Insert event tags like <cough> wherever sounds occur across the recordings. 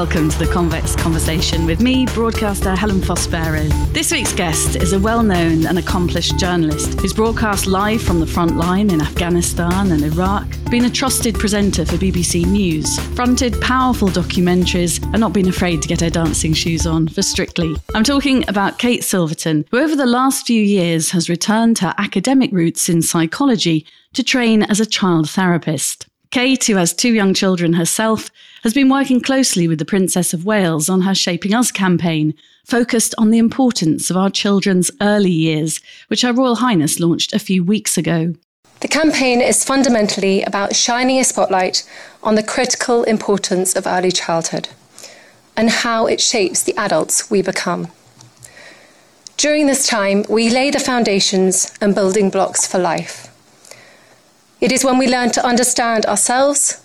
welcome to the Convex Conversation with me, broadcaster Helen Fospero. This week's guest is a well known and accomplished journalist who's broadcast live from the front line in Afghanistan and Iraq, been a trusted presenter for BBC News, fronted powerful documentaries, and not been afraid to get her dancing shoes on for Strictly. I'm talking about Kate Silverton, who over the last few years has returned her academic roots in psychology to train as a child therapist. Kate, who has two young children herself, has been working closely with the Princess of Wales on her Shaping Us campaign, focused on the importance of our children's early years, which Her Royal Highness launched a few weeks ago. The campaign is fundamentally about shining a spotlight on the critical importance of early childhood and how it shapes the adults we become. During this time, we lay the foundations and building blocks for life. It is when we learn to understand ourselves,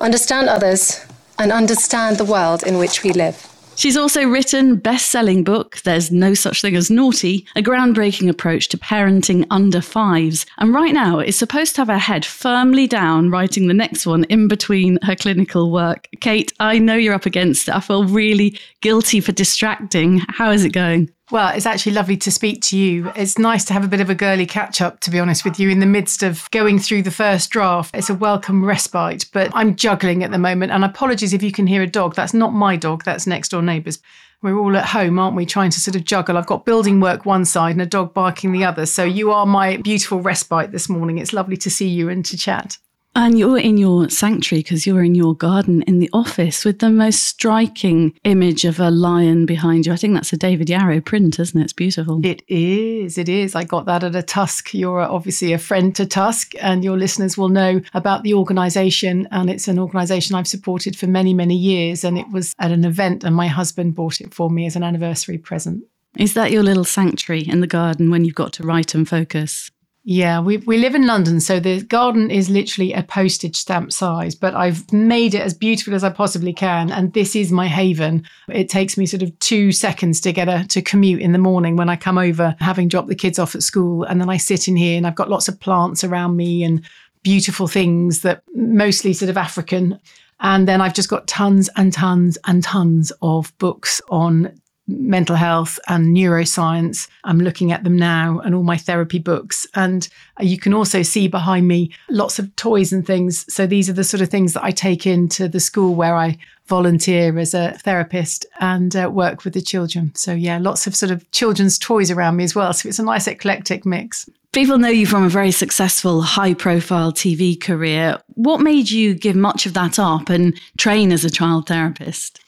understand others, and understand the world in which we live. She's also written best-selling book There's No Such Thing as Naughty, a groundbreaking approach to parenting under fives. And right now is supposed to have her head firmly down writing the next one in between her clinical work. Kate, I know you're up against it. I feel really guilty for distracting. How is it going? Well, it's actually lovely to speak to you. It's nice to have a bit of a girly catch up, to be honest with you, in the midst of going through the first draft. It's a welcome respite, but I'm juggling at the moment. And apologies if you can hear a dog. That's not my dog, that's next door neighbours. We're all at home, aren't we, trying to sort of juggle? I've got building work one side and a dog barking the other. So you are my beautiful respite this morning. It's lovely to see you and to chat. And you're in your sanctuary because you're in your garden in the office with the most striking image of a lion behind you. I think that's a David Yarrow print, isn't it? It's beautiful. It is. It is. I got that at a Tusk. You're obviously a friend to Tusk, and your listeners will know about the organisation. And it's an organisation I've supported for many, many years. And it was at an event, and my husband bought it for me as an anniversary present. Is that your little sanctuary in the garden when you've got to write and focus? Yeah, we, we live in London, so the garden is literally a postage stamp size, but I've made it as beautiful as I possibly can. And this is my haven. It takes me sort of two seconds to get a to commute in the morning when I come over, having dropped the kids off at school. And then I sit in here and I've got lots of plants around me and beautiful things that mostly sort of African. And then I've just got tons and tons and tons of books on mental health and neuroscience. I'm looking at them now and all my therapy books. And you can also see behind me lots of toys and things. So these are the sort of things that I take into the school where I volunteer as a therapist and uh, work with the children. So, yeah, lots of sort of children's toys around me as well. So it's a nice eclectic mix. People know you from a very successful, high profile TV career. What made you give much of that up and train as a child therapist?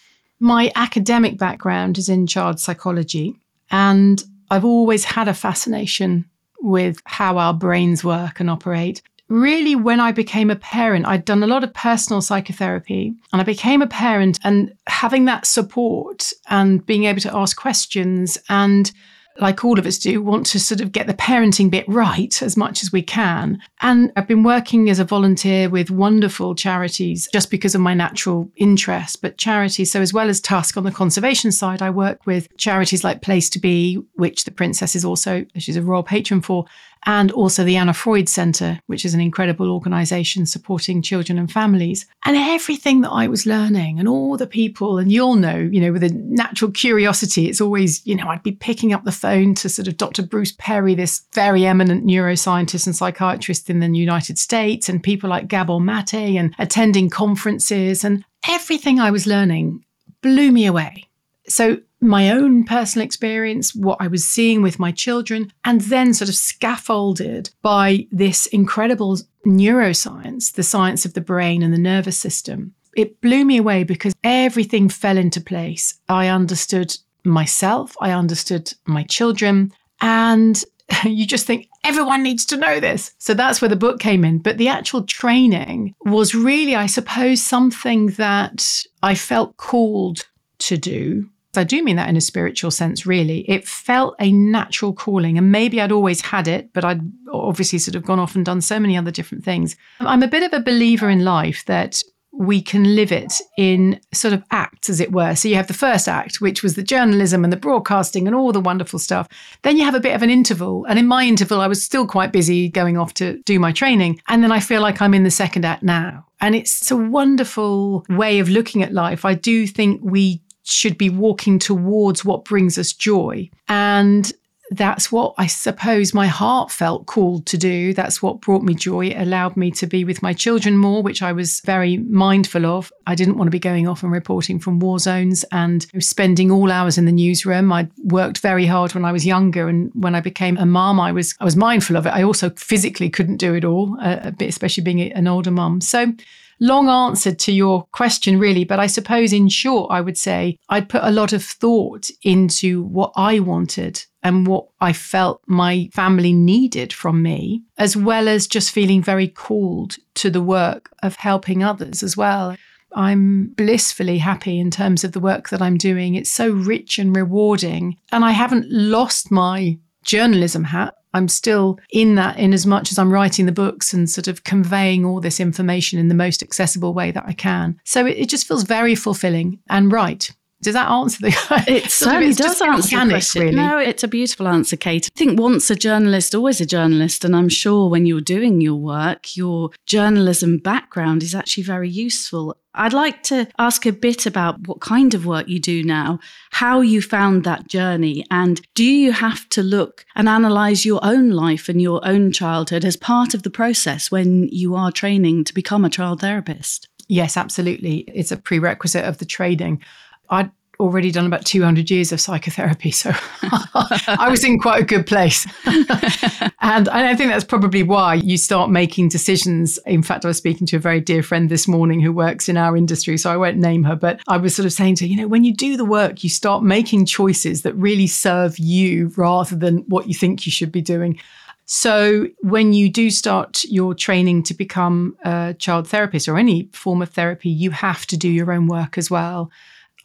My academic background is in child psychology, and I've always had a fascination with how our brains work and operate. Really, when I became a parent, I'd done a lot of personal psychotherapy and I became a parent, and having that support and being able to ask questions and like all of us do, want to sort of get the parenting bit right as much as we can. And I've been working as a volunteer with wonderful charities just because of my natural interest, but charities. So, as well as Tusk on the conservation side, I work with charities like Place to Be, which the Princess is also, she's a royal patron for, and also the Anna Freud Centre, which is an incredible organisation supporting children and families. And everything that I was learning and all the people, and you'll know, you know, with a natural curiosity, it's always, you know, I'd be picking up the phone to sort of Dr. Bruce Perry, this very eminent neuroscientist and psychiatrist in the United States, and people like Gabor Mate, and attending conferences. And everything I was learning blew me away. So my own personal experience, what I was seeing with my children, and then sort of scaffolded by this incredible neuroscience, the science of the brain and the nervous system. It blew me away because everything fell into place. I understood myself, I understood my children, and <laughs> you just think everyone needs to know this. So that's where the book came in. But the actual training was really, I suppose, something that I felt called to do I do mean that in a spiritual sense, really. It felt a natural calling, and maybe I'd always had it, but I'd obviously sort of gone off and done so many other different things. I'm a bit of a believer in life that we can live it in sort of acts, as it were. So you have the first act, which was the journalism and the broadcasting and all the wonderful stuff. Then you have a bit of an interval. And in my interval, I was still quite busy going off to do my training. And then I feel like I'm in the second act now. And it's a wonderful way of looking at life. I do think we should be walking towards what brings us joy. And that's what I suppose my heart felt called to do. That's what brought me joy. It allowed me to be with my children more, which I was very mindful of. I didn't want to be going off and reporting from war zones and spending all hours in the newsroom. I worked very hard when I was younger, and when I became a mum, I was I was mindful of it. I also physically couldn't do it all, uh, especially being an older mum. So long answer to your question, really. But I suppose, in short, I would say I'd put a lot of thought into what I wanted and what I felt my family needed from me, as well as just feeling very called to the work of helping others as well. I'm blissfully happy in terms of the work that I'm doing. It's so rich and rewarding. And I haven't lost my journalism hat. I'm still in that in as much as I'm writing the books and sort of conveying all this information in the most accessible way that I can. So it, it just feels very fulfilling and right. Does that answer the <laughs> question? It certainly does answer the question. Really. No, it's a beautiful answer, Kate. I think once a journalist, always a journalist. And I'm sure when you're doing your work, your journalism background is actually very useful. I'd like to ask a bit about what kind of work you do now, how you found that journey, and do you have to look and analyze your own life and your own childhood as part of the process when you are training to become a child therapist? Yes, absolutely. It's a prerequisite of the training. I'd already done about 200 years of psychotherapy, so <laughs> I was in quite a good place. <laughs> and I think that's probably why you start making decisions. In fact, I was speaking to a very dear friend this morning who works in our industry, so I won't name her, but I was sort of saying to her, you know, when you do the work, you start making choices that really serve you rather than what you think you should be doing. So, when you do start your training to become a child therapist or any form of therapy, you have to do your own work as well.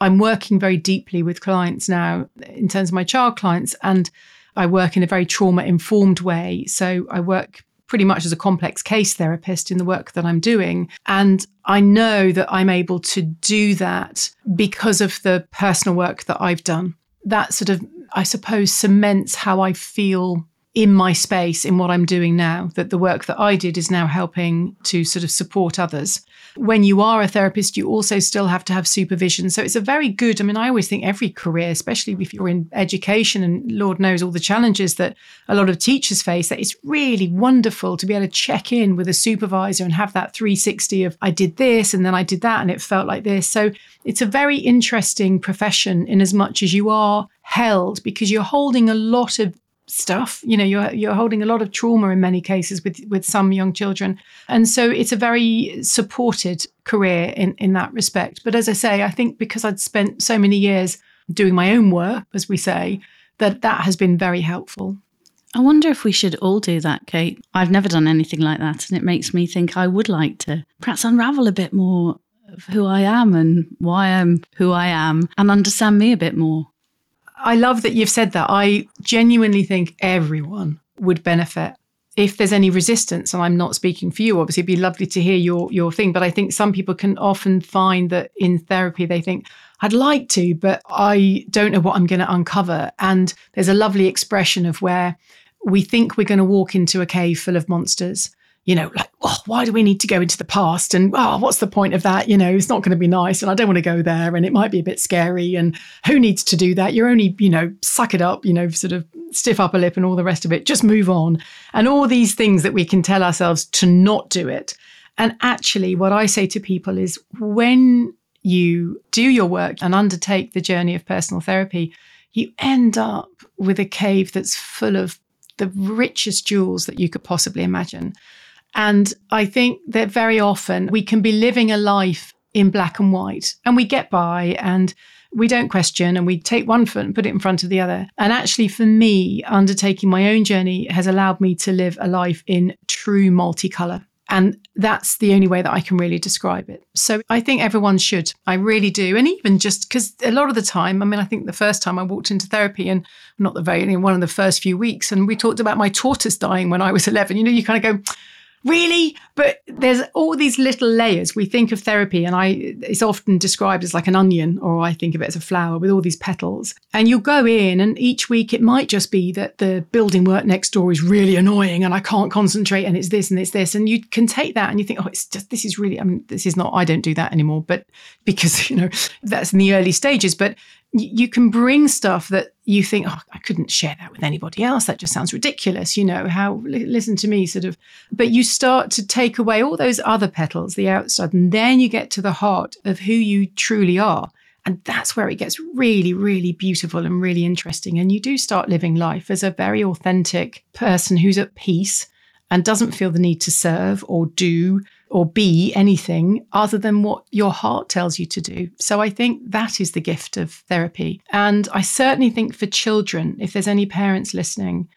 I'm working very deeply with clients now in terms of my child clients, and I work in a very trauma informed way. So I work pretty much as a complex case therapist in the work that I'm doing. And I know that I'm able to do that because of the personal work that I've done. That sort of, I suppose, cements how I feel in my space in what I'm doing now, that the work that I did is now helping to sort of support others. When you are a therapist, you also still have to have supervision. So it's a very good, I mean, I always think every career, especially if you're in education and Lord knows all the challenges that a lot of teachers face, that it's really wonderful to be able to check in with a supervisor and have that 360 of I did this and then I did that and it felt like this. So it's a very interesting profession in as much as you are held because you're holding a lot of stuff. You know, you're you're holding a lot of trauma in many cases with with some young children, and so it's a very supported career in in that respect. But as I say, I think because I'd spent so many years doing my own work, as we say, that that has been very helpful. I wonder if we should all do that, Kate. I've never done anything like that, and it makes me think I would like to perhaps unravel a bit more of who I am and why I'm who I am and understand me a bit more. I love that you've said that. I genuinely think everyone would benefit. If there's any resistance, and I'm not speaking for you, obviously, it'd be lovely to hear your your thing. But I think some people can often find that in therapy they think, I'd like to, but I don't know what I'm going to uncover. And there's a lovely expression of where we think we're going to walk into a cave full of monsters you know, like, oh, why do we need to go into the past? And oh, what's the point of that? You know, it's not going to be nice. And I don't want to go there. And it might be a bit scary. And who needs to do that? You're only, you know, suck it up, you know, sort of stiff upper lip and all the rest of it. Just move on. And all these things that we can tell ourselves to not do it. And actually, what I say to people is when you do your work and undertake the journey of personal therapy, you end up with a cave that's full of the richest jewels that you could possibly imagine. And I think that very often we can be living a life in black and white and we get by and we don't question and we take one foot and put it in front of the other. And actually, for me, undertaking my own journey has allowed me to live a life in true multicolour. And that's the only way that I can really describe it. So I think everyone should. I really do. And even just because a lot of the time, I mean, I think the first time I walked into therapy and not the very, one of the first few weeks, and we talked about my tortoise dying when I was 11, you know, you kind of go, really? But there's all these little layers. We think of therapy, and I it's often described as like an onion, or I think of it as a flower with all these petals. And you'll go in, and each week it might just be that the building work next door is really annoying, and I can't concentrate, and it's this and it's this, and you can take that and you think, oh, it's just this is really. I mean, this is not. I don't do that anymore, but because <laughs> you know that's in the early stages. But you can bring stuff that you think, oh, I couldn't share that with anybody else. That just sounds ridiculous. You know, how, listen to me, sort of. But you start to take away all those other petals, the outside, and then you get to the heart of who you truly are. And that's where it gets really, really beautiful and really interesting. And you do start living life as a very authentic person who's at peace and doesn't feel the need to serve or do or be anything other than what your heart tells you to do. So I think that is the gift of therapy. And I certainly think for children, if there's any parents listening,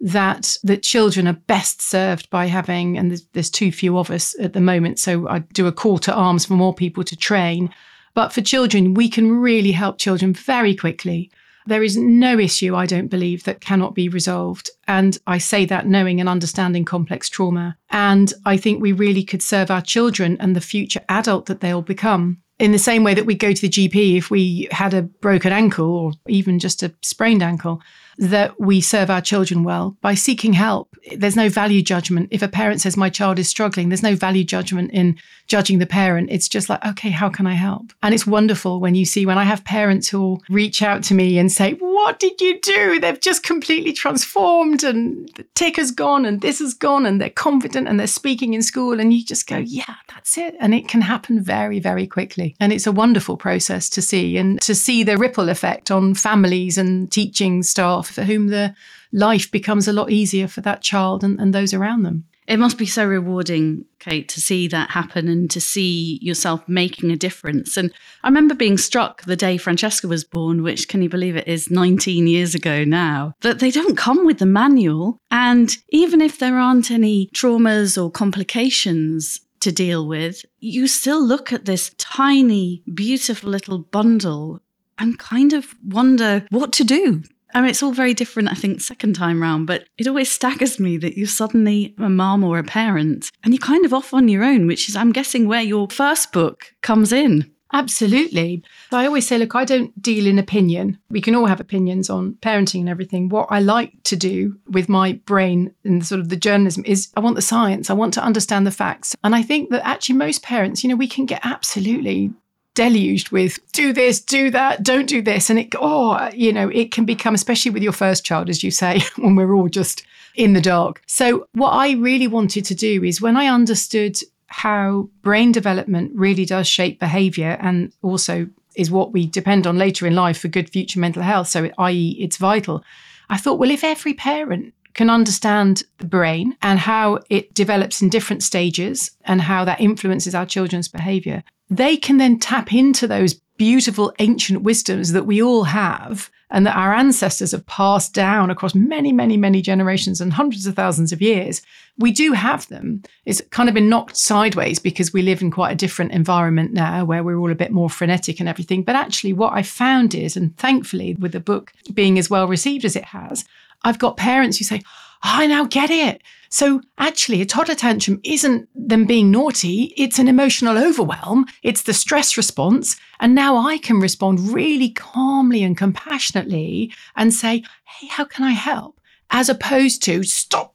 that that children are best served by having and there's, there's too few of us at the moment so i do a call to arms for more people to train but for children we can really help children very quickly there is no issue, I don't believe, that cannot be resolved. And I say that knowing and understanding complex trauma. And I think we really could serve our children and the future adult that they'll become. In the same way that we go to the GP if we had a broken ankle or even just a sprained ankle, that we serve our children well by seeking help. There's no value judgment. If a parent says, My child is struggling, there's no value judgment in judging the parent. It's just like, Okay, how can I help? And it's wonderful when you see when I have parents who reach out to me and say, What did you do? They've just completely transformed and the tick has gone and this has gone and they're confident and they're speaking in school. And you just go, Yeah, that's it. And it can happen very, very quickly. And it's a wonderful process to see and to see the ripple effect on families and teaching staff for whom the life becomes a lot easier for that child and, and those around them. It must be so rewarding, Kate, to see that happen and to see yourself making a difference. And I remember being struck the day Francesca was born, which can you believe it is 19 years ago now, that they don't come with the manual. And even if there aren't any traumas or complications, to deal with, you still look at this tiny, beautiful little bundle and kind of wonder what to do I mean, it's all very different, I think, second time round, but it always staggers me that you're suddenly a mom or a parent and you're kind of off on your own, which is, I'm guessing, where your first book comes in. Absolutely. I always say, look, I don't deal in opinion. We can all have opinions on parenting and everything. What I like to do with my brain and sort of the journalism is I want the science. I want to understand the facts. And I think that actually most parents, you know, we can get absolutely deluged with do this, do that, don't do this. And it, oh, you know, it can become, especially with your first child, as you say, <laughs> when we're all just in the dark. So, what I really wanted to do is when I understood how brain development really does shape behavior and also is what we depend on later in life for good future mental health. So, i.e., it's vital. I thought, well, if every parent can understand the brain and how it develops in different stages and how that influences our children's behavior, they can then tap into those beautiful ancient wisdoms that we all have and that our ancestors have passed down across many, many, many generations and hundreds of thousands of years. We do have them. It's kind of been knocked sideways because we live in quite a different environment now where we're all a bit more frenetic and everything. But actually, what I found is, and thankfully, with the book being as well received as it has, I've got parents who say, I now get it. So actually, a toddler tantrum isn't them being naughty, it's an emotional overwhelm, it's the stress response. And now I can respond really calmly and compassionately and say, hey, how can I help? As opposed to stop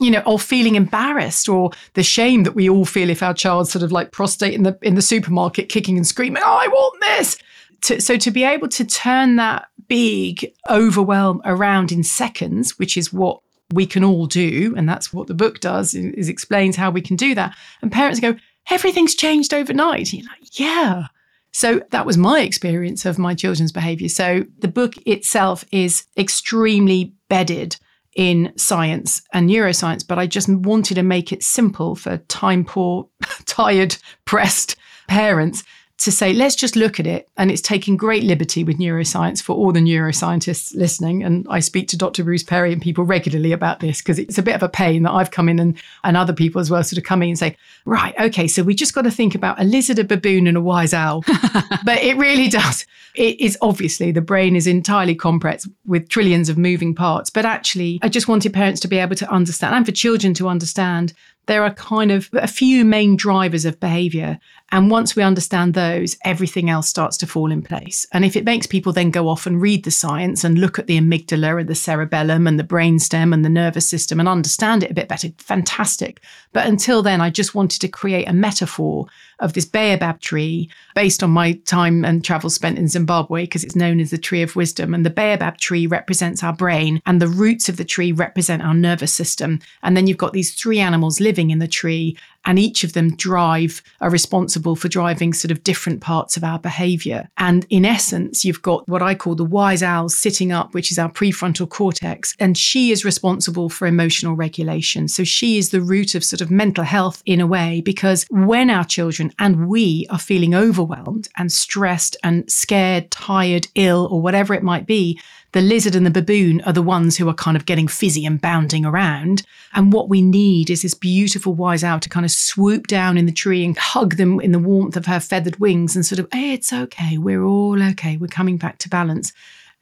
you know, or feeling embarrassed or the shame that we all feel if our child's sort of like prostate in the in the supermarket kicking and screaming, oh, I want this. To, so to be able to turn that big overwhelm around in seconds, which is what we can all do, and that's what the book does, is explains how we can do that. And parents go, everything's changed overnight. You're like, yeah. So that was my experience of my children's behavior. So the book itself is extremely bedded in science and neuroscience, but I just wanted to make it simple for time poor, <laughs> tired, pressed parents to say, let's just look at it. And it's taking great liberty with neuroscience for all the neuroscientists listening. And I speak to Dr. Bruce Perry and people regularly about this because it's a bit of a pain that I've come in and, and other people as well sort of come in and say, right, okay, so we just got to think about a lizard, a baboon, and a wise owl. <laughs> but it really does. It is obviously the brain is entirely complex with trillions of moving parts. But actually, I just wanted parents to be able to understand and for children to understand there are kind of a few main drivers of behavior. And once we understand those, everything else starts to fall in place. And if it makes people then go off and read the science and look at the amygdala and the cerebellum and the brainstem and the nervous system and understand it a bit better, fantastic. But until then, I just wanted to create a metaphor of this baobab tree based on my time and travel spent in Zimbabwe, because it's known as the tree of wisdom. And the baobab tree represents our brain, and the roots of the tree represent our nervous system. And then you've got these three animals living in the tree, and each of them drive are responsible for driving sort of different parts of our behavior and in essence you've got what i call the wise owl sitting up which is our prefrontal cortex and she is responsible for emotional regulation so she is the root of sort of mental health in a way because when our children and we are feeling overwhelmed and stressed and scared tired ill or whatever it might be the lizard and the baboon are the ones who are kind of getting fizzy and bounding around. And what we need is this beautiful wise owl to kind of swoop down in the tree and hug them in the warmth of her feathered wings and sort of, hey, it's okay. We're all okay. We're coming back to balance.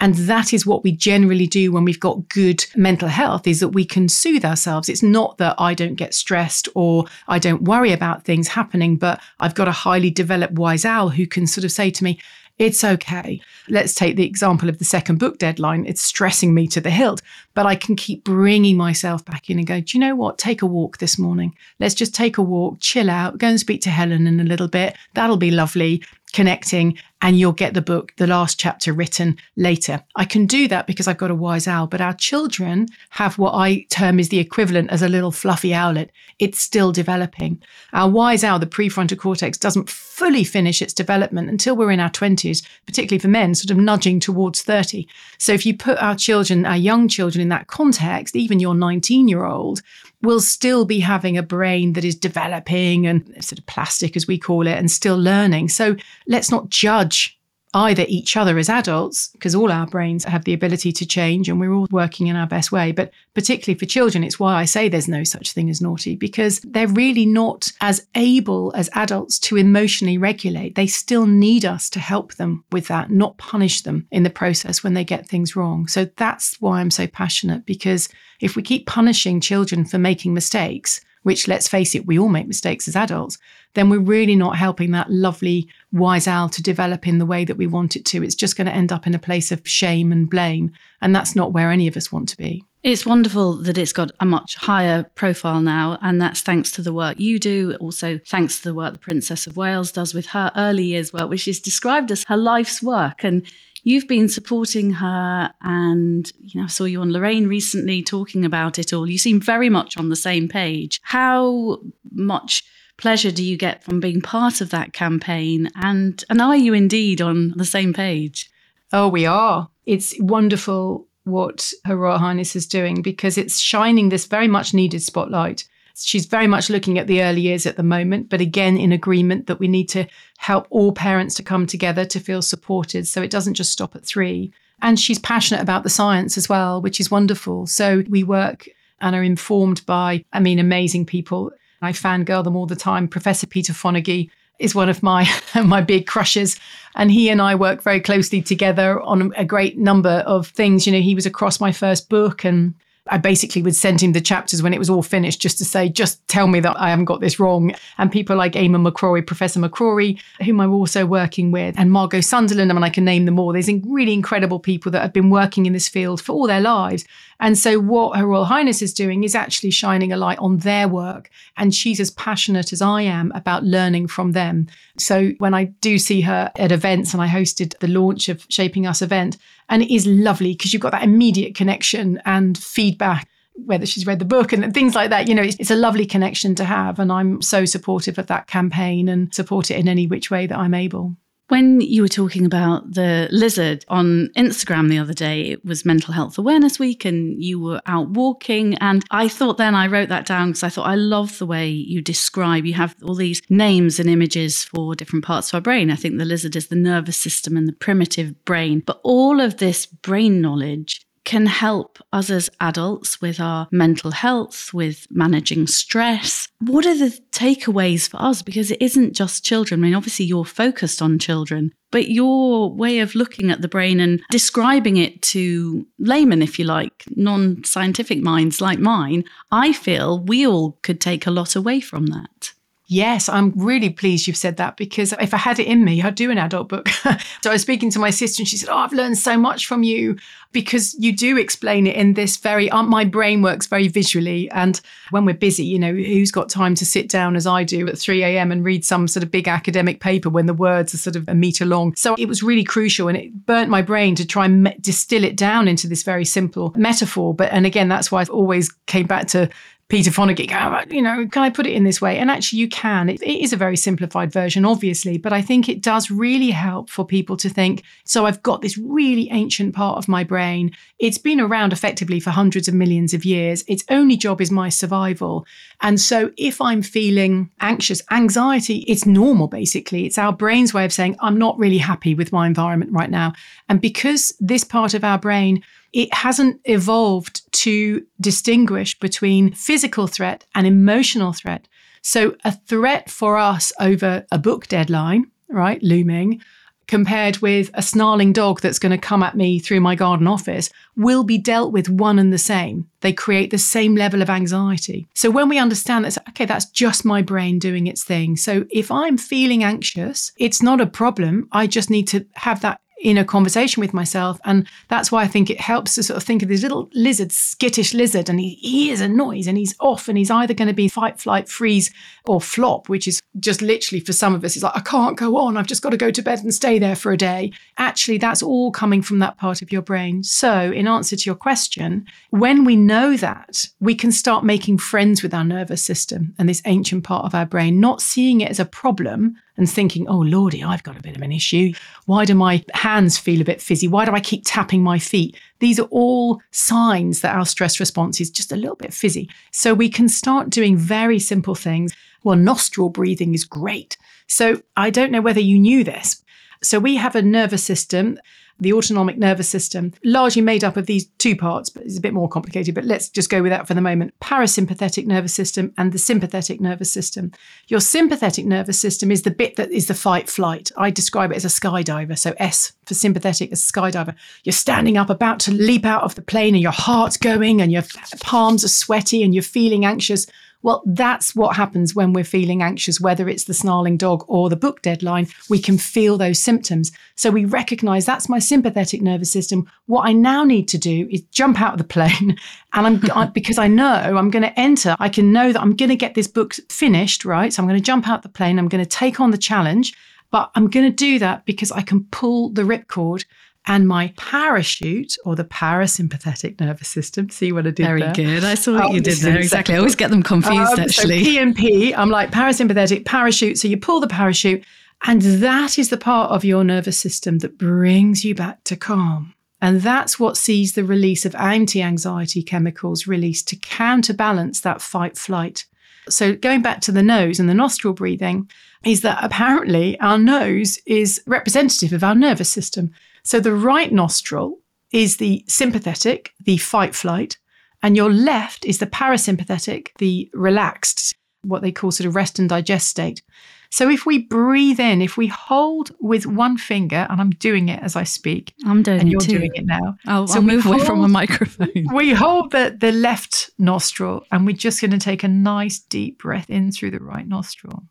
And that is what we generally do when we've got good mental health is that we can soothe ourselves. It's not that I don't get stressed or I don't worry about things happening, but I've got a highly developed wise owl who can sort of say to me, it's okay. Let's take the example of the second book deadline. It's stressing me to the hilt, but I can keep bringing myself back in and go, do you know what? Take a walk this morning. Let's just take a walk, chill out, go and speak to Helen in a little bit. That'll be lovely connecting and you'll get the book, the last chapter written later. I can do that because I've got a wise owl, but our children have what I term is the equivalent as a little fluffy owlet. It's still developing. Our wise owl, the prefrontal cortex, doesn't fully finish its development until we're in our 20s, particularly for men, sort of nudging towards 30. So if you put our children, our young children in that context, even your 19 year old, will still be having a brain that is developing and sort of plastic, as we call it, and still learning. So let's not judge either each other as adults, because all our brains have the ability to change and we're all working in our best way. But particularly for children, it's why I say there's no such thing as naughty, because they're really not as able as adults to emotionally regulate. They still need us to help them with that, not punish them in the process when they get things wrong. So that's why I'm so passionate, because if we keep punishing children for making mistakes, which let's face it, we all make mistakes as adults, then we're really not helping that lovely wise owl to develop in the way that we want it to. It's just going to end up in a place of shame and blame. And that's not where any of us want to be. It's wonderful that it's got a much higher profile now, and that's thanks to the work you do. Also, thanks to the work the Princess of Wales does with her early years work, which is described as her life's work. And you've been supporting her and you know I saw you on Lorraine recently talking about it all. You seem very much on the same page. How much pleasure do you get from being part of that campaign and and are you indeed on the same page? Oh, we are. It's wonderful what Her Royal Highness is doing because it's shining this very much needed spotlight She's very much looking at the early years at the moment, but again, in agreement that we need to help all parents to come together to feel supported. So it doesn't just stop at three. And she's passionate about the science as well, which is wonderful. So we work and are informed by, I mean, amazing people. I fangirl them all the time. Professor Peter Fonagy is one of my <laughs> my big crushes and he and I work very closely together on a great number of things you know he was across my first book and I basically would send him the chapters when it was all finished just to say, just tell me that I haven't got this wrong. And people like Eamon McCrory, Professor McCrory, whom I'm also working with, and Margot Sunderland, I mean, I can name them all. There's really incredible people that have been working in this field for all their lives. And so, what Her Royal Highness is doing is actually shining a light on their work. And she's as passionate as I am about learning from them. So, when I do see her at events, and I hosted the launch of Shaping Us event, and it is lovely because you've got that immediate connection and feedback whether she's read the book and things like that. You know, it's, it's, a lovely connection to have. And I'm so supportive of that campaign and support it in any which way that I'm able. When you were talking about the lizard on Instagram the other day, it was Mental Health Awareness Week and you were out walking. And I thought then I wrote that down because I thought I love the way you describe, you have all these names and images for different parts of our brain. I think the lizard is the nervous system and the primitive brain. But all of this brain knowledge can help us as adults with our mental health, with managing stress. What are the takeaways for us? Because it isn't just children. I mean, obviously, you're focused on children, but your way of looking at the brain and describing it to laymen, if you like, non scientific minds like mine, I feel we all could take a lot away from that. Yes, I'm really pleased you've said that because if I had it in me, I'd do an adult book. <laughs> so I was speaking to my sister and she said, Oh, I've learned so much from you because you do explain it in this very, uh, my brain works very visually. And when we're busy, you know, who's got time to sit down as I do at 3 a.m. and read some sort of big academic paper when the words are sort of a meter long? So it was really crucial and it burnt my brain to try and me- distill it down into this very simple metaphor. But, and again, that's why I always came back to Peter Fonagy, oh, you know, can I put it in this way? And actually, you can. It, it is a very simplified version, obviously, but I think it does really help for people to think. So I've got this really ancient part of my brain. It's been around effectively for hundreds of millions of years. Its only job is my survival. And so if I'm feeling anxious, anxiety, it's normal, basically. It's our brain's way of saying, I'm not really happy with my environment right now. And because this part of our brain, it hasn't evolved to distinguish between physical threat and emotional threat. So, a threat for us over a book deadline, right, looming, compared with a snarling dog that's going to come at me through my garden office will be dealt with one and the same. They create the same level of anxiety. So when we understand that, okay, that's just my brain doing its thing. So if I'm feeling anxious, it's not a problem. I just need to have that in a conversation with myself. And that's why I think it helps to sort of think of this little lizard, skittish lizard, and he hears a noise and he's off and he's either going to be fight, flight, freeze, or flop, which is just literally for some of us, it's like, I can't go on. I've just got to go to bed and stay there for a day. Actually, that's all coming from that part of your brain. So, in answer to your question, when we know that, we can start making friends with our nervous system and this ancient part of our brain, not seeing it as a problem, and thinking, oh, Lordy, I've got a bit of an issue. Why do my hands feel a bit fizzy? Why do I keep tapping my feet? These are all signs that our stress response is just a little bit fizzy. So we can start doing very simple things. Well, nostril breathing is great. So I don't know whether you knew this. So we have a nervous system the autonomic nervous system, largely made up of these two parts, but it's a bit more complicated. But let's just go with that for the moment parasympathetic nervous system and the sympathetic nervous system. Your sympathetic nervous system is the bit that is the fight flight. I describe it as a skydiver. So S for sympathetic as skydiver. You're standing up, about to leap out of the plane, and your heart's going, and your palms are sweaty, and you're feeling anxious. Well, that's what happens when we're feeling anxious, whether it's the snarling dog or the book deadline. We can feel those symptoms. So we recognize that's my sympathetic nervous system. What I now need to do is jump out of the plane. <laughs> And I'm I, because I know I'm going to enter, I can know that I'm going to get this book finished, right? So I'm going to jump out the plane. I'm going to take on the challenge. But I'm going to do that because I can pull the ripcord and my parachute or the parasympathetic nervous system. See what I did Very there? good. I saw what um, you did there. Exactly. I always get them confused, um, actually. So PMP, I'm like parasympathetic parachute. So you pull the parachute, and that is the part of your nervous system that brings you back to calm. And that's what sees the release of anti anxiety chemicals released to counterbalance that fight flight. So, going back to the nose and the nostril breathing, is that apparently our nose is representative of our nervous system. So the right nostril is the sympathetic, the fight flight, and your left is the parasympathetic, the relaxed, what they call sort of rest and digest state. So if we breathe in, if we hold with one finger, and I'm doing it as I speak, I'm doing and it you're too. doing it now. I'll, so I'll move hold, away from a microphone. We hold the, the left nostril, and we're just going to take a nice deep breath in through the right nostril.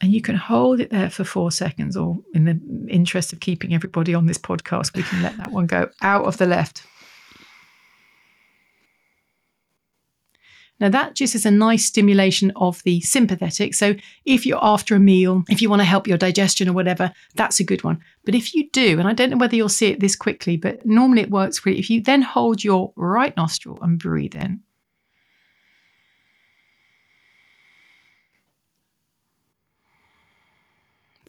And you can hold it there for four seconds, or in the interest of keeping everybody on this podcast, we can let that one go out of the left. Now, that just is a nice stimulation of the sympathetic. So, if you're after a meal, if you want to help your digestion or whatever, that's a good one. But if you do, and I don't know whether you'll see it this quickly, but normally it works pretty, if you then hold your right nostril and breathe in,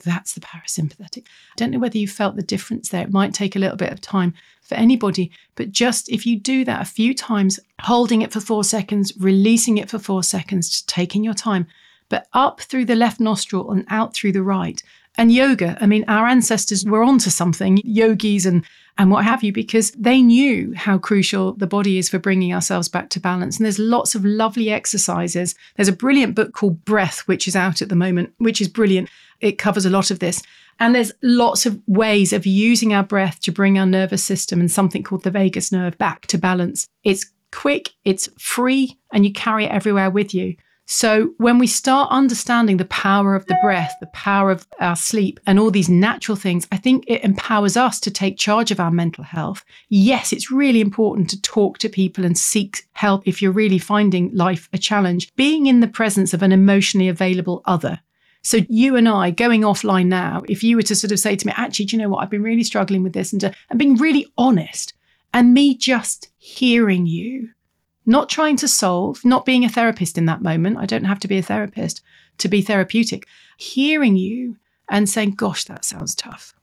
That's the parasympathetic. I don't know whether you felt the difference there. It might take a little bit of time for anybody, but just if you do that a few times, holding it for four seconds, releasing it for four seconds, just taking your time, but up through the left nostril and out through the right. And yoga, I mean, our ancestors were onto something, yogis and and what have you, because they knew how crucial the body is for bringing ourselves back to balance. And there's lots of lovely exercises. There's a brilliant book called Breath, which is out at the moment, which is brilliant. It covers a lot of this. And there's lots of ways of using our breath to bring our nervous system and something called the vagus nerve back to balance. It's quick, it's free, and you carry it everywhere with you. So, when we start understanding the power of the breath, the power of our sleep, and all these natural things, I think it empowers us to take charge of our mental health. Yes, it's really important to talk to people and seek help if you're really finding life a challenge. Being in the presence of an emotionally available other. So, you and I going offline now, if you were to sort of say to me, actually, do you know what? I've been really struggling with this and, to, and being really honest, and me just hearing you not trying to solve, not being a therapist in that moment. I don't have to be a therapist to be therapeutic. Hearing you and saying, gosh, that sounds tough.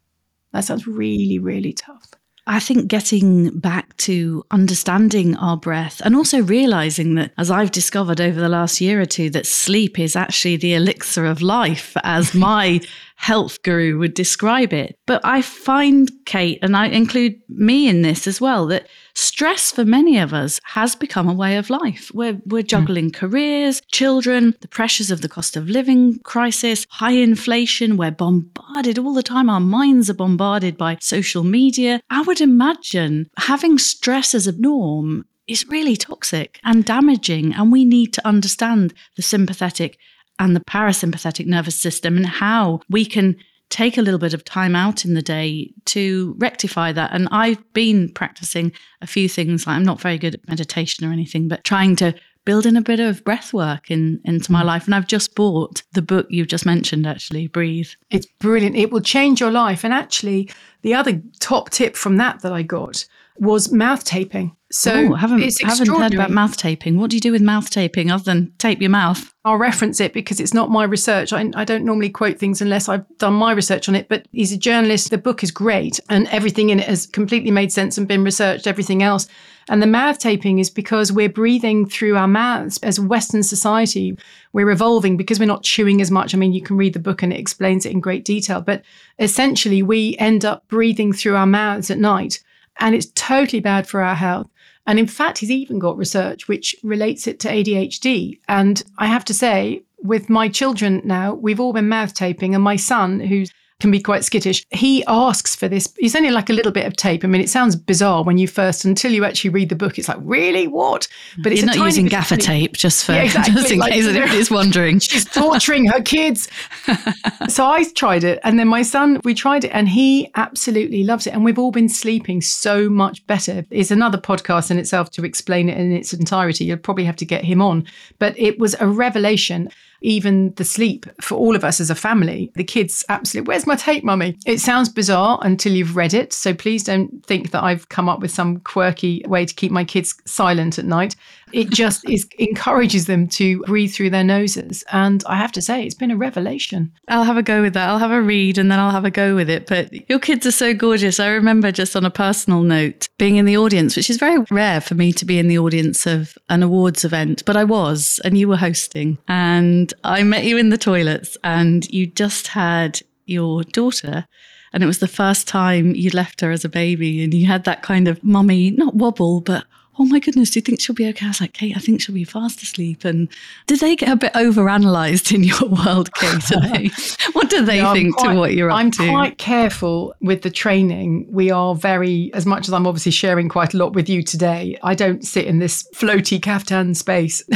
That sounds really, really tough. I think getting back to understanding our breath and also realizing that, as I've discovered over the last year or two, that sleep is actually the elixir of life, as <laughs> my health guru would describe it. But I find, Kate, and I include me in this as well, that stress for many of us has become a way of life. We're, we're hmm. juggling mm. careers, children, the pressures of the cost of living crisis, high inflation. We're bombarded all the time. Our minds are bombarded by social media. I would imagine having stress as a norm is really toxic and damaging. And we need to understand the sympathetic and the parasympathetic nervous system and how we can take a little bit of time out in the day to rectify that. And I've been practicing a few things. Like I'm not very good at meditation or anything, but trying to build in a bit of breath work in, into my mm. life. And I've just bought the book you've just mentioned, actually, Breathe. It's brilliant. It will change your life. And actually, the other top tip from that that I got was mouth taping. So Ooh, haven't, haven't heard about mouth taping. What do you do with mouth taping other than tape your mouth? I'll reference it because it's not my research. I, I, don't normally quote things unless I've done my research on it, but he's a journalist. The book is great and everything in it has completely made sense and been researched, everything else. And the mouth taping is because we're breathing through our mouths. As Western society, we're evolving because we're not chewing as much. I mean, you can read the book and it explains it in great detail, but essentially we end up breathing through our mouths at night and it's totally bad for our health. And in fact, he's even got research which relates it to ADHD. And I have to say, with my children now, we've all been mouth taping, and my son, who's can be quite skittish. He asks for this. It's only like a little bit of tape. I mean, it sounds bizarre when you first, until you actually read the book, it's like, really? What? But it's You're not using gaffer tape just for, yeah, <laughs> exactly. just in like, case anybody's wondering. She's torturing her kids. <laughs> so I tried it. And then my son, we tried it and he absolutely loves it. And we've all been sleeping so much better. It's another podcast in itself to explain it in its entirety. You'll probably have to get him on. But it was a revelation even the sleep for all of us as a family. The kids absolutely, where's my tape, mummy? It sounds bizarre until you've read it. So please don't think that I've come up with some quirky way to keep my kids silent at night. It just is encourages them to breathe through their noses. And I have to say, it's been a revelation. I'll have a go with that. I'll have a read and then I'll have a go with it. But your kids are so gorgeous. I remember just on a personal note being in the audience, which is very rare for me to be in the audience of an awards event, but I was, and you were hosting. And I met you in the toilets and you just had your daughter and it was the first time you'd left her as a baby and you had that kind of mummy not wobble but oh my goodness, do you think she'll be okay? I was like, Kate, I think she'll be fast asleep. And do they get a bit overanalyzed in your world, Kate? <laughs> Today? what do they think quite, to what you're up I'm to? I'm quite careful with the training. We are very, as much as I'm obviously sharing quite a lot with you today, I don't sit in this floaty caftan space. <laughs>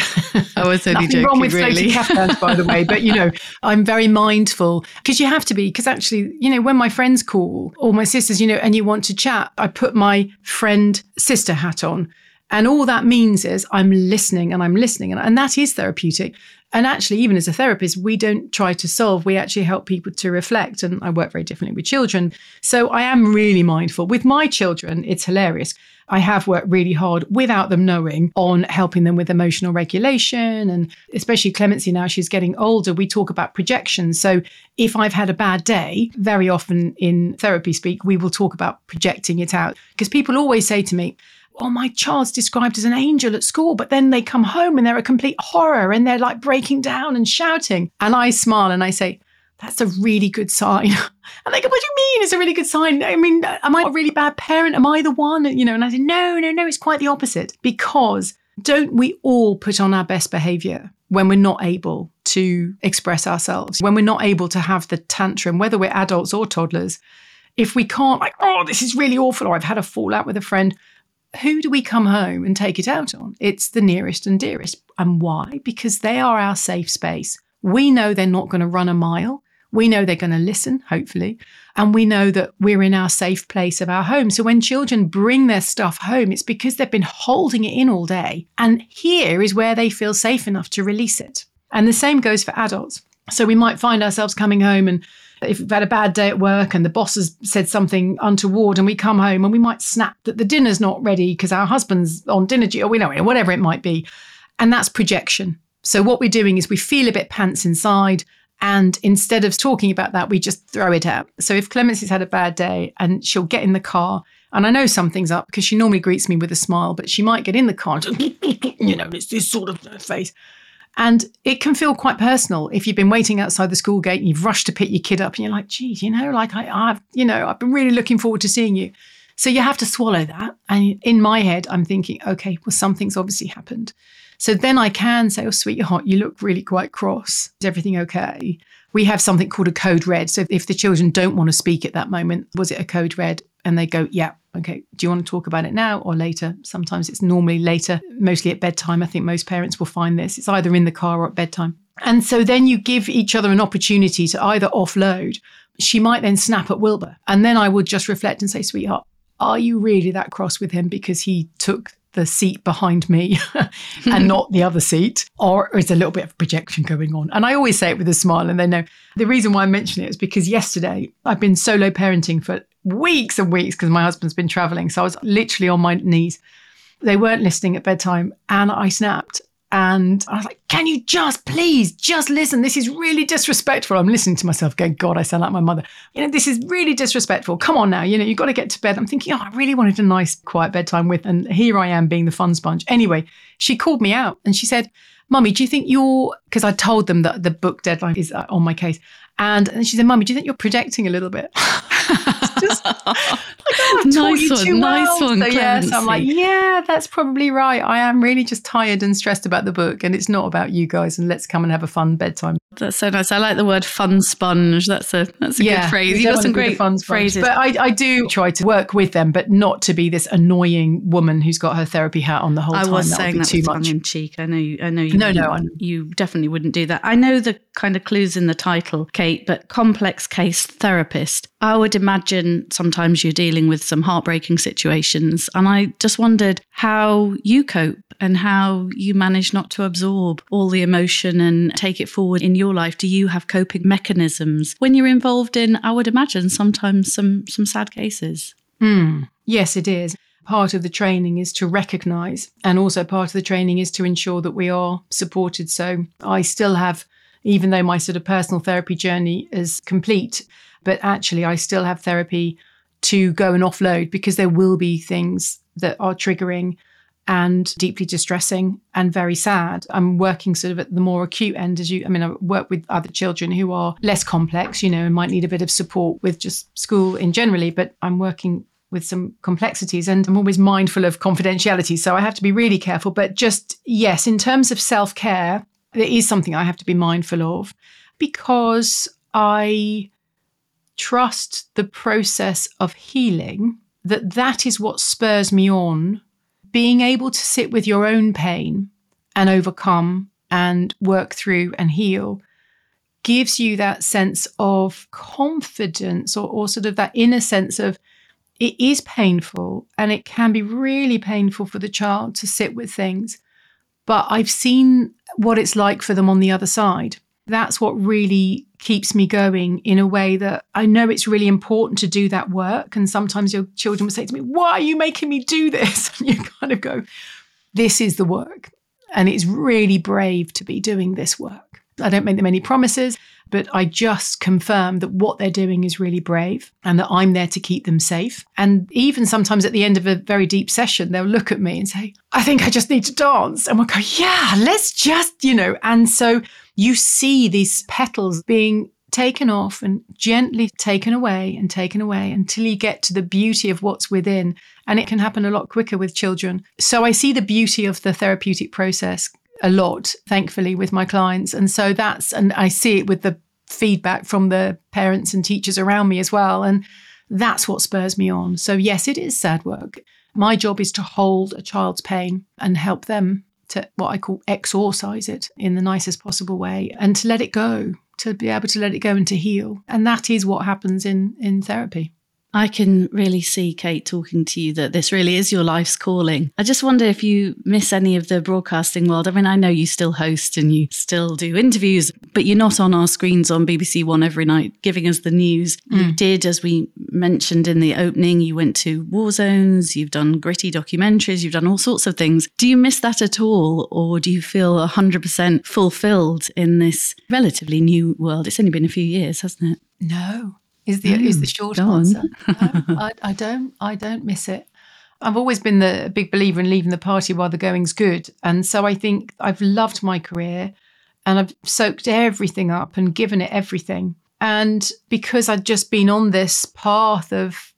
I was only Nothing joking, wrong with really. floaty caftans, by the way. But, you know, <laughs> I'm very mindful because you have to be, because actually, you know, when my friends call or my sisters, you know, and you want to chat, I put my friend sister hat on and all that means is I'm listening and I'm listening. And, and that is therapeutic. And actually, even as a therapist, we don't try to solve, we actually help people to reflect. And I work very differently with children. So I am really mindful. With my children, it's hilarious. I have worked really hard without them knowing on helping them with emotional regulation. And especially Clemency now, she's getting older. We talk about projections. So if I've had a bad day, very often in therapy speak, we will talk about projecting it out. Because people always say to me, oh, my child's described as an angel at school, but then they come home and they're a complete horror and they're like breaking down and shouting. And I smile and I say, that's a really good sign. <laughs> And they go, what do you mean it's a really good sign? I mean, am I a really bad parent? Am I the one? You know, and I said, no, no, no, it's quite the opposite. Because don't we all put on our best behavior when we're not able to express ourselves, when we're not able to have the tantrum, whether we're adults or toddlers? If we can't, like, oh, this is really awful, or I've had a fallout with a friend, who do we come home and take it out on? It's the nearest and dearest. And why? Because they are our safe space. We know they're not going to run a mile. We know they're going to listen, hopefully. And we know that we're in our safe place of our home. So when children bring their stuff home, it's because they've been holding it in all day. And here is where they feel safe enough to release it. And the same goes for adults. So we might find ourselves coming home and if we've had a bad day at work and the boss has said something untoward and we come home and we might snap that the dinner's not ready because our husband's on dinner duty or we know whatever it might be. And that's projection. So what we're doing is we feel a bit pants inside and instead of talking about that, we just throw it out. So if Clemency's had a bad day and she'll get in the car, and I know something's up because she normally greets me with a smile, but she might get in the car and <laughs> you know, it's this sort of face. And it can feel quite personal if you've been waiting outside the school gate and you've rushed to pick your kid up and you're like, geez, you know, like I, I've, you know, I've been really looking forward to seeing you. So you have to swallow that. And in my head, I'm thinking, okay, well, something's obviously happened. So then I can say, oh, sweetheart, you look really quite cross. Is everything okay? We have something called a code red. So if the children don't want to speak at that moment, was it a code red? And they go, yeah, okay. Do you want to talk about it now or later? Sometimes it's normally later, mostly at bedtime. I think most parents will find this. It's either in the car or at bedtime. And so then you give each other an opportunity to either offload. She might then snap at Wilbur. And then I would just reflect and say, sweetheart, are you really that cross with him because he took the seat behind me <laughs> and not the other seat, or is a little bit of projection going on? And I always say it with a smile, and they know. The reason why I mention it is because yesterday I've been solo parenting for weeks and weeks because my husband's been traveling. So I was literally on my knees. They weren't listening at bedtime, and I snapped. And I was like, can you just please just listen? This is really disrespectful. I'm listening to myself going, God, I sound like my mother. You know, this is really disrespectful. Come on now. You know, you've got to get to bed. I'm thinking, oh, I really wanted a nice, quiet bedtime with. And here I am being the fun sponge. Anyway, she called me out and she said, Mummy, do you think you're, because I told them that the book deadline is uh, on my case. And, and she said, Mummy, do you think you're projecting a little bit? <laughs> just <laughs> like, oh, nice one, nice well. one. So, yes, I'm like, yeah, that's probably right. I am really just tired and stressed about the book, and it's not about you guys. And let's come and have a fun bedtime. That's so nice. I like the word "fun sponge." That's a that's a yeah, good phrase. You've got some great fun phrases. But I, I do try to work with them, but not to be this annoying woman who's got her therapy hat on the whole I time. was that saying that too much in cheek. I know. You, I know. You, no, no, you, you definitely wouldn't do that. I know the kind of clues in the title, Kate, but complex case therapist. I would imagine sometimes you're dealing with some heartbreaking situations. And I just wondered how you cope and how you manage not to absorb all the emotion and take it forward in your life. Do you have coping mechanisms when you're involved in, I would imagine, sometimes some, some sad cases? Hmm. Yes, it is. Part of the training is to recognize, and also part of the training is to ensure that we are supported. So I still have even though my sort of personal therapy journey is complete. But actually, I still have therapy to go and offload because there will be things that are triggering and deeply distressing and very sad. I'm working sort of at the more acute end as you I mean I work with other children who are less complex, you know, and might need a bit of support with just school in generally, but I'm working with some complexities and I'm always mindful of confidentiality, so I have to be really careful, but just yes, in terms of self-care, there is something I have to be mindful of because I trust the process of healing that that is what spurs me on being able to sit with your own pain and overcome and work through and heal gives you that sense of confidence or, or sort of that inner sense of it is painful and it can be really painful for the child to sit with things but I've seen what it's like for them on the other side. That's what really keeps me going in a way that I know it's really important to do that work. And sometimes your children will say to me, Why are you making me do this? <laughs> And you kind of go, This is the work. And it's really brave to be doing this work. I don't make them any promises but I just confirm that what they're doing is really brave and that I'm there to keep them safe. And even sometimes at the end of a very deep session, they'll look at me and say, I think I just need to dance. And we'll go, yeah, let's just, you know. And so you see these petals being taken off and gently taken away and taken away until you get to the beauty of what's within. And it can happen a lot quicker with children. So I see the beauty of the therapeutic process a lot, thankfully, with my clients. And so that's, and I see it with the feedback from the parents and teachers around me as well. And that's what spurs me on. So, yes, it is sad work. My job is to hold a child's pain and help them to what I call exorcise it in the nicest possible way and to let it go, to be able to let it go and to heal. And that is what happens in, in therapy. I can really see, Kate, talking to you that this really is your life's calling. I just wonder if you miss any of the broadcasting world. I mean, I know you still host and you still do interviews, but you're not on our screens on BBC One every night giving us the news. Mm. You did, as we mentioned in the opening, you went to war zones, you've done gritty documentaries, you've done all sorts of things. Do you miss that at all, or do you feel 100% fulfilled in this relatively new world? It's only been a few years, hasn't it? No, is the is the mm, short answer. no, <laughs> um, I, I don't I don't miss it. I've always been the big believer in leaving the party while the going's good, and so I think I've loved my career, and I've soaked everything up and given it everything. And because I'd just been on this path of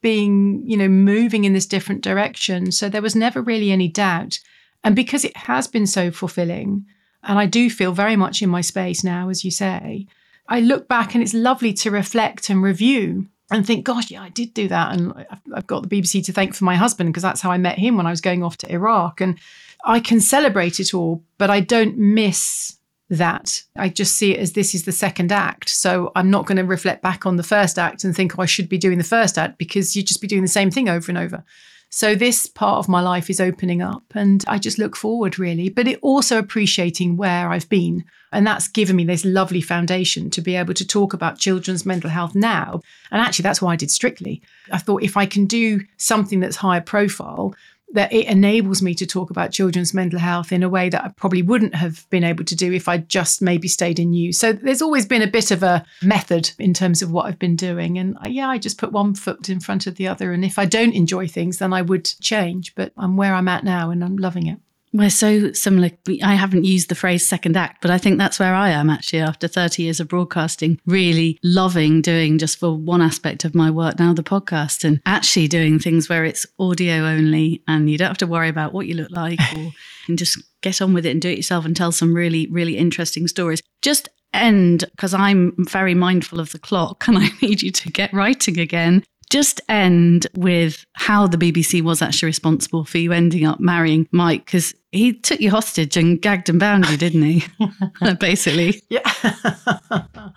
being, you know, moving in this different direction, so there was never really any doubt. And because it has been so fulfilling, and I do feel very much in my space now, as you say, I look back and it's lovely to reflect and review and think, gosh, yeah, I did do that. And I've got the BBC to thank for my husband because that's how I met him when I was going off to Iraq. And I can celebrate it all, but I don't miss that. I just see it as this is the second act. So I'm not going to reflect back on the first act and think, oh, I should be doing the first act because you'd just be doing the same thing over and over. So this part of my life is opening up and I just look forward really, but it also appreciating where I've been. And that's given me this lovely foundation to be able to talk about children's mental health now. And actually, that's why I did Strictly. I thought if I can do something that's higher profile, that it enables me to talk about children's mental health in a way that I probably wouldn't have been able to do if I just maybe stayed in news. So there's always been a bit of a method in terms of what I've been doing. And uh, yeah, I just put one foot in front of the other. And if I don't enjoy things, then I would change. But I'm where I'm at now and I'm loving it. We're so similar. I haven't used the phrase second act, but I think that's where I am actually after 30 years of broadcasting, really loving doing just for one aspect of my work now, the podcast, and actually doing things where it's audio only and you don't have to worry about what you look like <laughs> or and just get on with it and do it yourself and tell some really, really interesting stories. Just end because I'm very mindful of the clock and <laughs> I need you to get writing again just end with how the BBC was actually responsible for you ending up marrying Mike because he took you hostage and gagged and bound you, didn't he? <laughs> <laughs> Basically. Yeah. <laughs>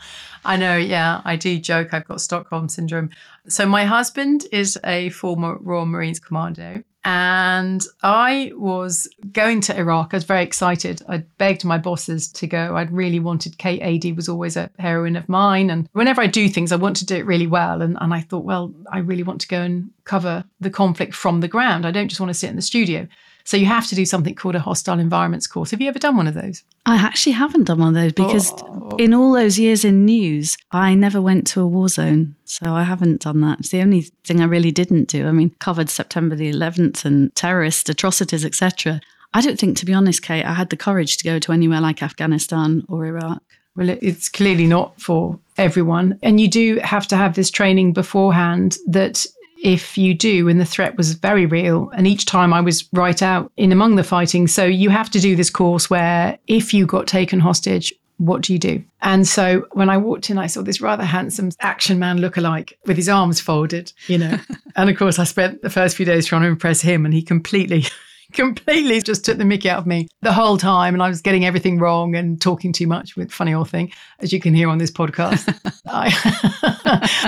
I know. Yeah, I do joke I've got Stockholm syndrome. So, my husband is a former Royal Marines commando. And I was going to Iraq. I was very excited. I begged my bosses to go. I'd really wanted Kate Adie was always a heroine of mine. And whenever I do things, I want to do it really well. And, and I thought, well, I really want to go and cover the conflict from the ground. I don't just want to sit in the studio. So you have to do something called a hostile environments course. Have you ever done one of those? I actually haven't done one of those because oh. in all those years in news, I never went to a war zone. So I haven't done that. It's the only thing I really didn't do. I mean, covered September the 11th and terrorist atrocities, etc. I don't think, to be honest, Kate, I had the courage to go to anywhere like Afghanistan or Iraq. Well, it's clearly not for everyone. And you do have to have this training beforehand that if you do, and the threat was very real. And each time I was right out in among the fighting. So you have to do this course where if you got taken hostage, what do you do? And so when I walked in, I saw this rather handsome action man look-alike with his arms folded, you know. <laughs> and of course, I spent the first few days trying to impress him, and he completely <laughs> completely just took the mickey out of me the whole time. And I was getting everything wrong and talking too much with funny old thing, as you can hear on this podcast. <laughs> I,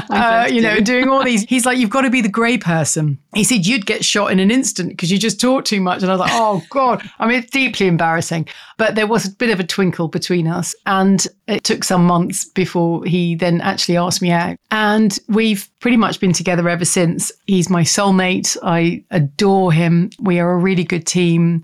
<laughs> uh, you know, doing all these. He's like, you've got to be the grey person. He said, you'd get shot in an instant because you just talk too much. And I was like, oh God. I mean, it's deeply embarrassing. But there was a bit of a twinkle between us. And it took some months before he then actually asked me out. And we've pretty much been together ever since. He's my soulmate. I adore him. We are a really good team.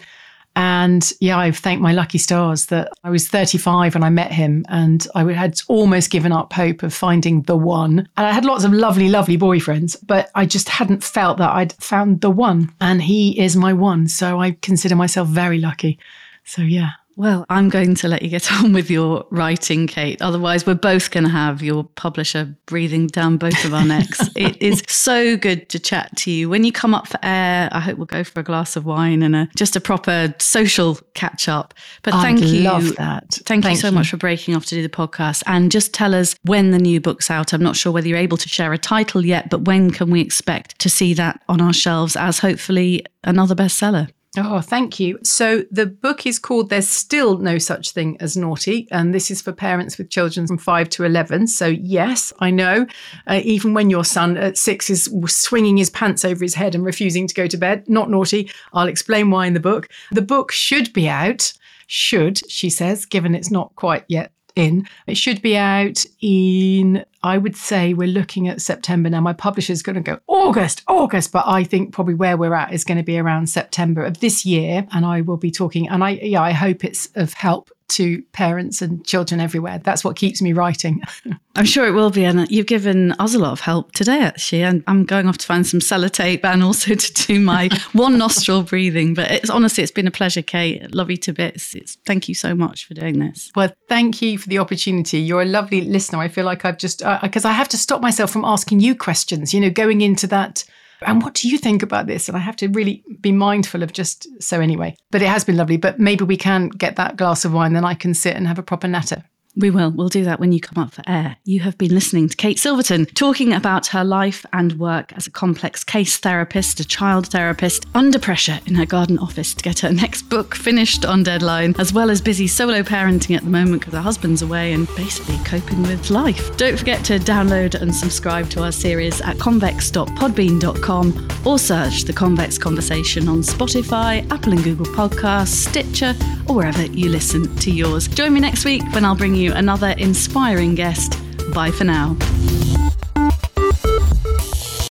And yeah, I've thanked my lucky stars that I was 35 when I met him and I had almost given up hope of finding the one. And I had lots of lovely, lovely boyfriends, but I just hadn't felt that I'd found the one. And he is my one. So I consider myself very lucky. So yeah, Well, I'm going to let you get <laughs> on with your writing, Kate. Otherwise, we're both going to have your publisher breathing down both of our necks. <laughs> it is so good to chat to you. When you come up for air, I hope we'll go for a glass of wine and a, just a proper social catch up. But thank I'd you. Love that. Thank, thank you so you. much for breaking off to do the podcast. And just tell us when the new book's out. I'm not sure whether you're able to share a title yet, but when can we expect to see that on our shelves as hopefully another bestseller? Oh, thank you. So the book is called There's Still No Such Thing as Naughty, and this is for parents with children from 5 to 11. So, yes, I know, uh, even when your son at six is swinging his pants over his head and refusing to go to bed, not naughty. I'll explain why in the book. The book should be out should, she says, given it's not quite yet in. It should be out in, I would say we're looking at September now. My publisher's going to go August, August, but I think probably where we're at is going to be around September of this year. And I will be talking, and I, yeah, I hope it's of help to parents and children everywhere. That's what keeps me writing. <laughs> I'm sure it will be. And you've given us a lot of help today, actually. And I'm going off to find some sellotape and also to do my <laughs> one nostril breathing. But it's honestly, it's been a pleasure, Kate. Love you to bits. It's, thank you so much for doing this. Well, thank you for the opportunity. You're a lovely listener. I feel like I've just, because uh, I have to stop myself from asking you questions, you know, going into that and what do you think about this? And I have to really be mindful of just so anyway. But it has been lovely. But maybe we can get that glass of wine, then I can sit and have a proper natter. We will. We'll do that when you come up for air. You have been listening to Kate Silverton talking about her life and work as a complex case therapist, a child therapist, under pressure in her garden office to get her next book finished on deadline, as well as busy solo parenting at the moment because her husband's away and basically coping with life. Don't forget to download and subscribe to our series at convex.podbean.com or search the Convex Conversation on Spotify, Apple and Google Podcasts, Stitcher, or wherever you listen to yours. Join me next week when I'll bring you another inspiring guest. Bye for now.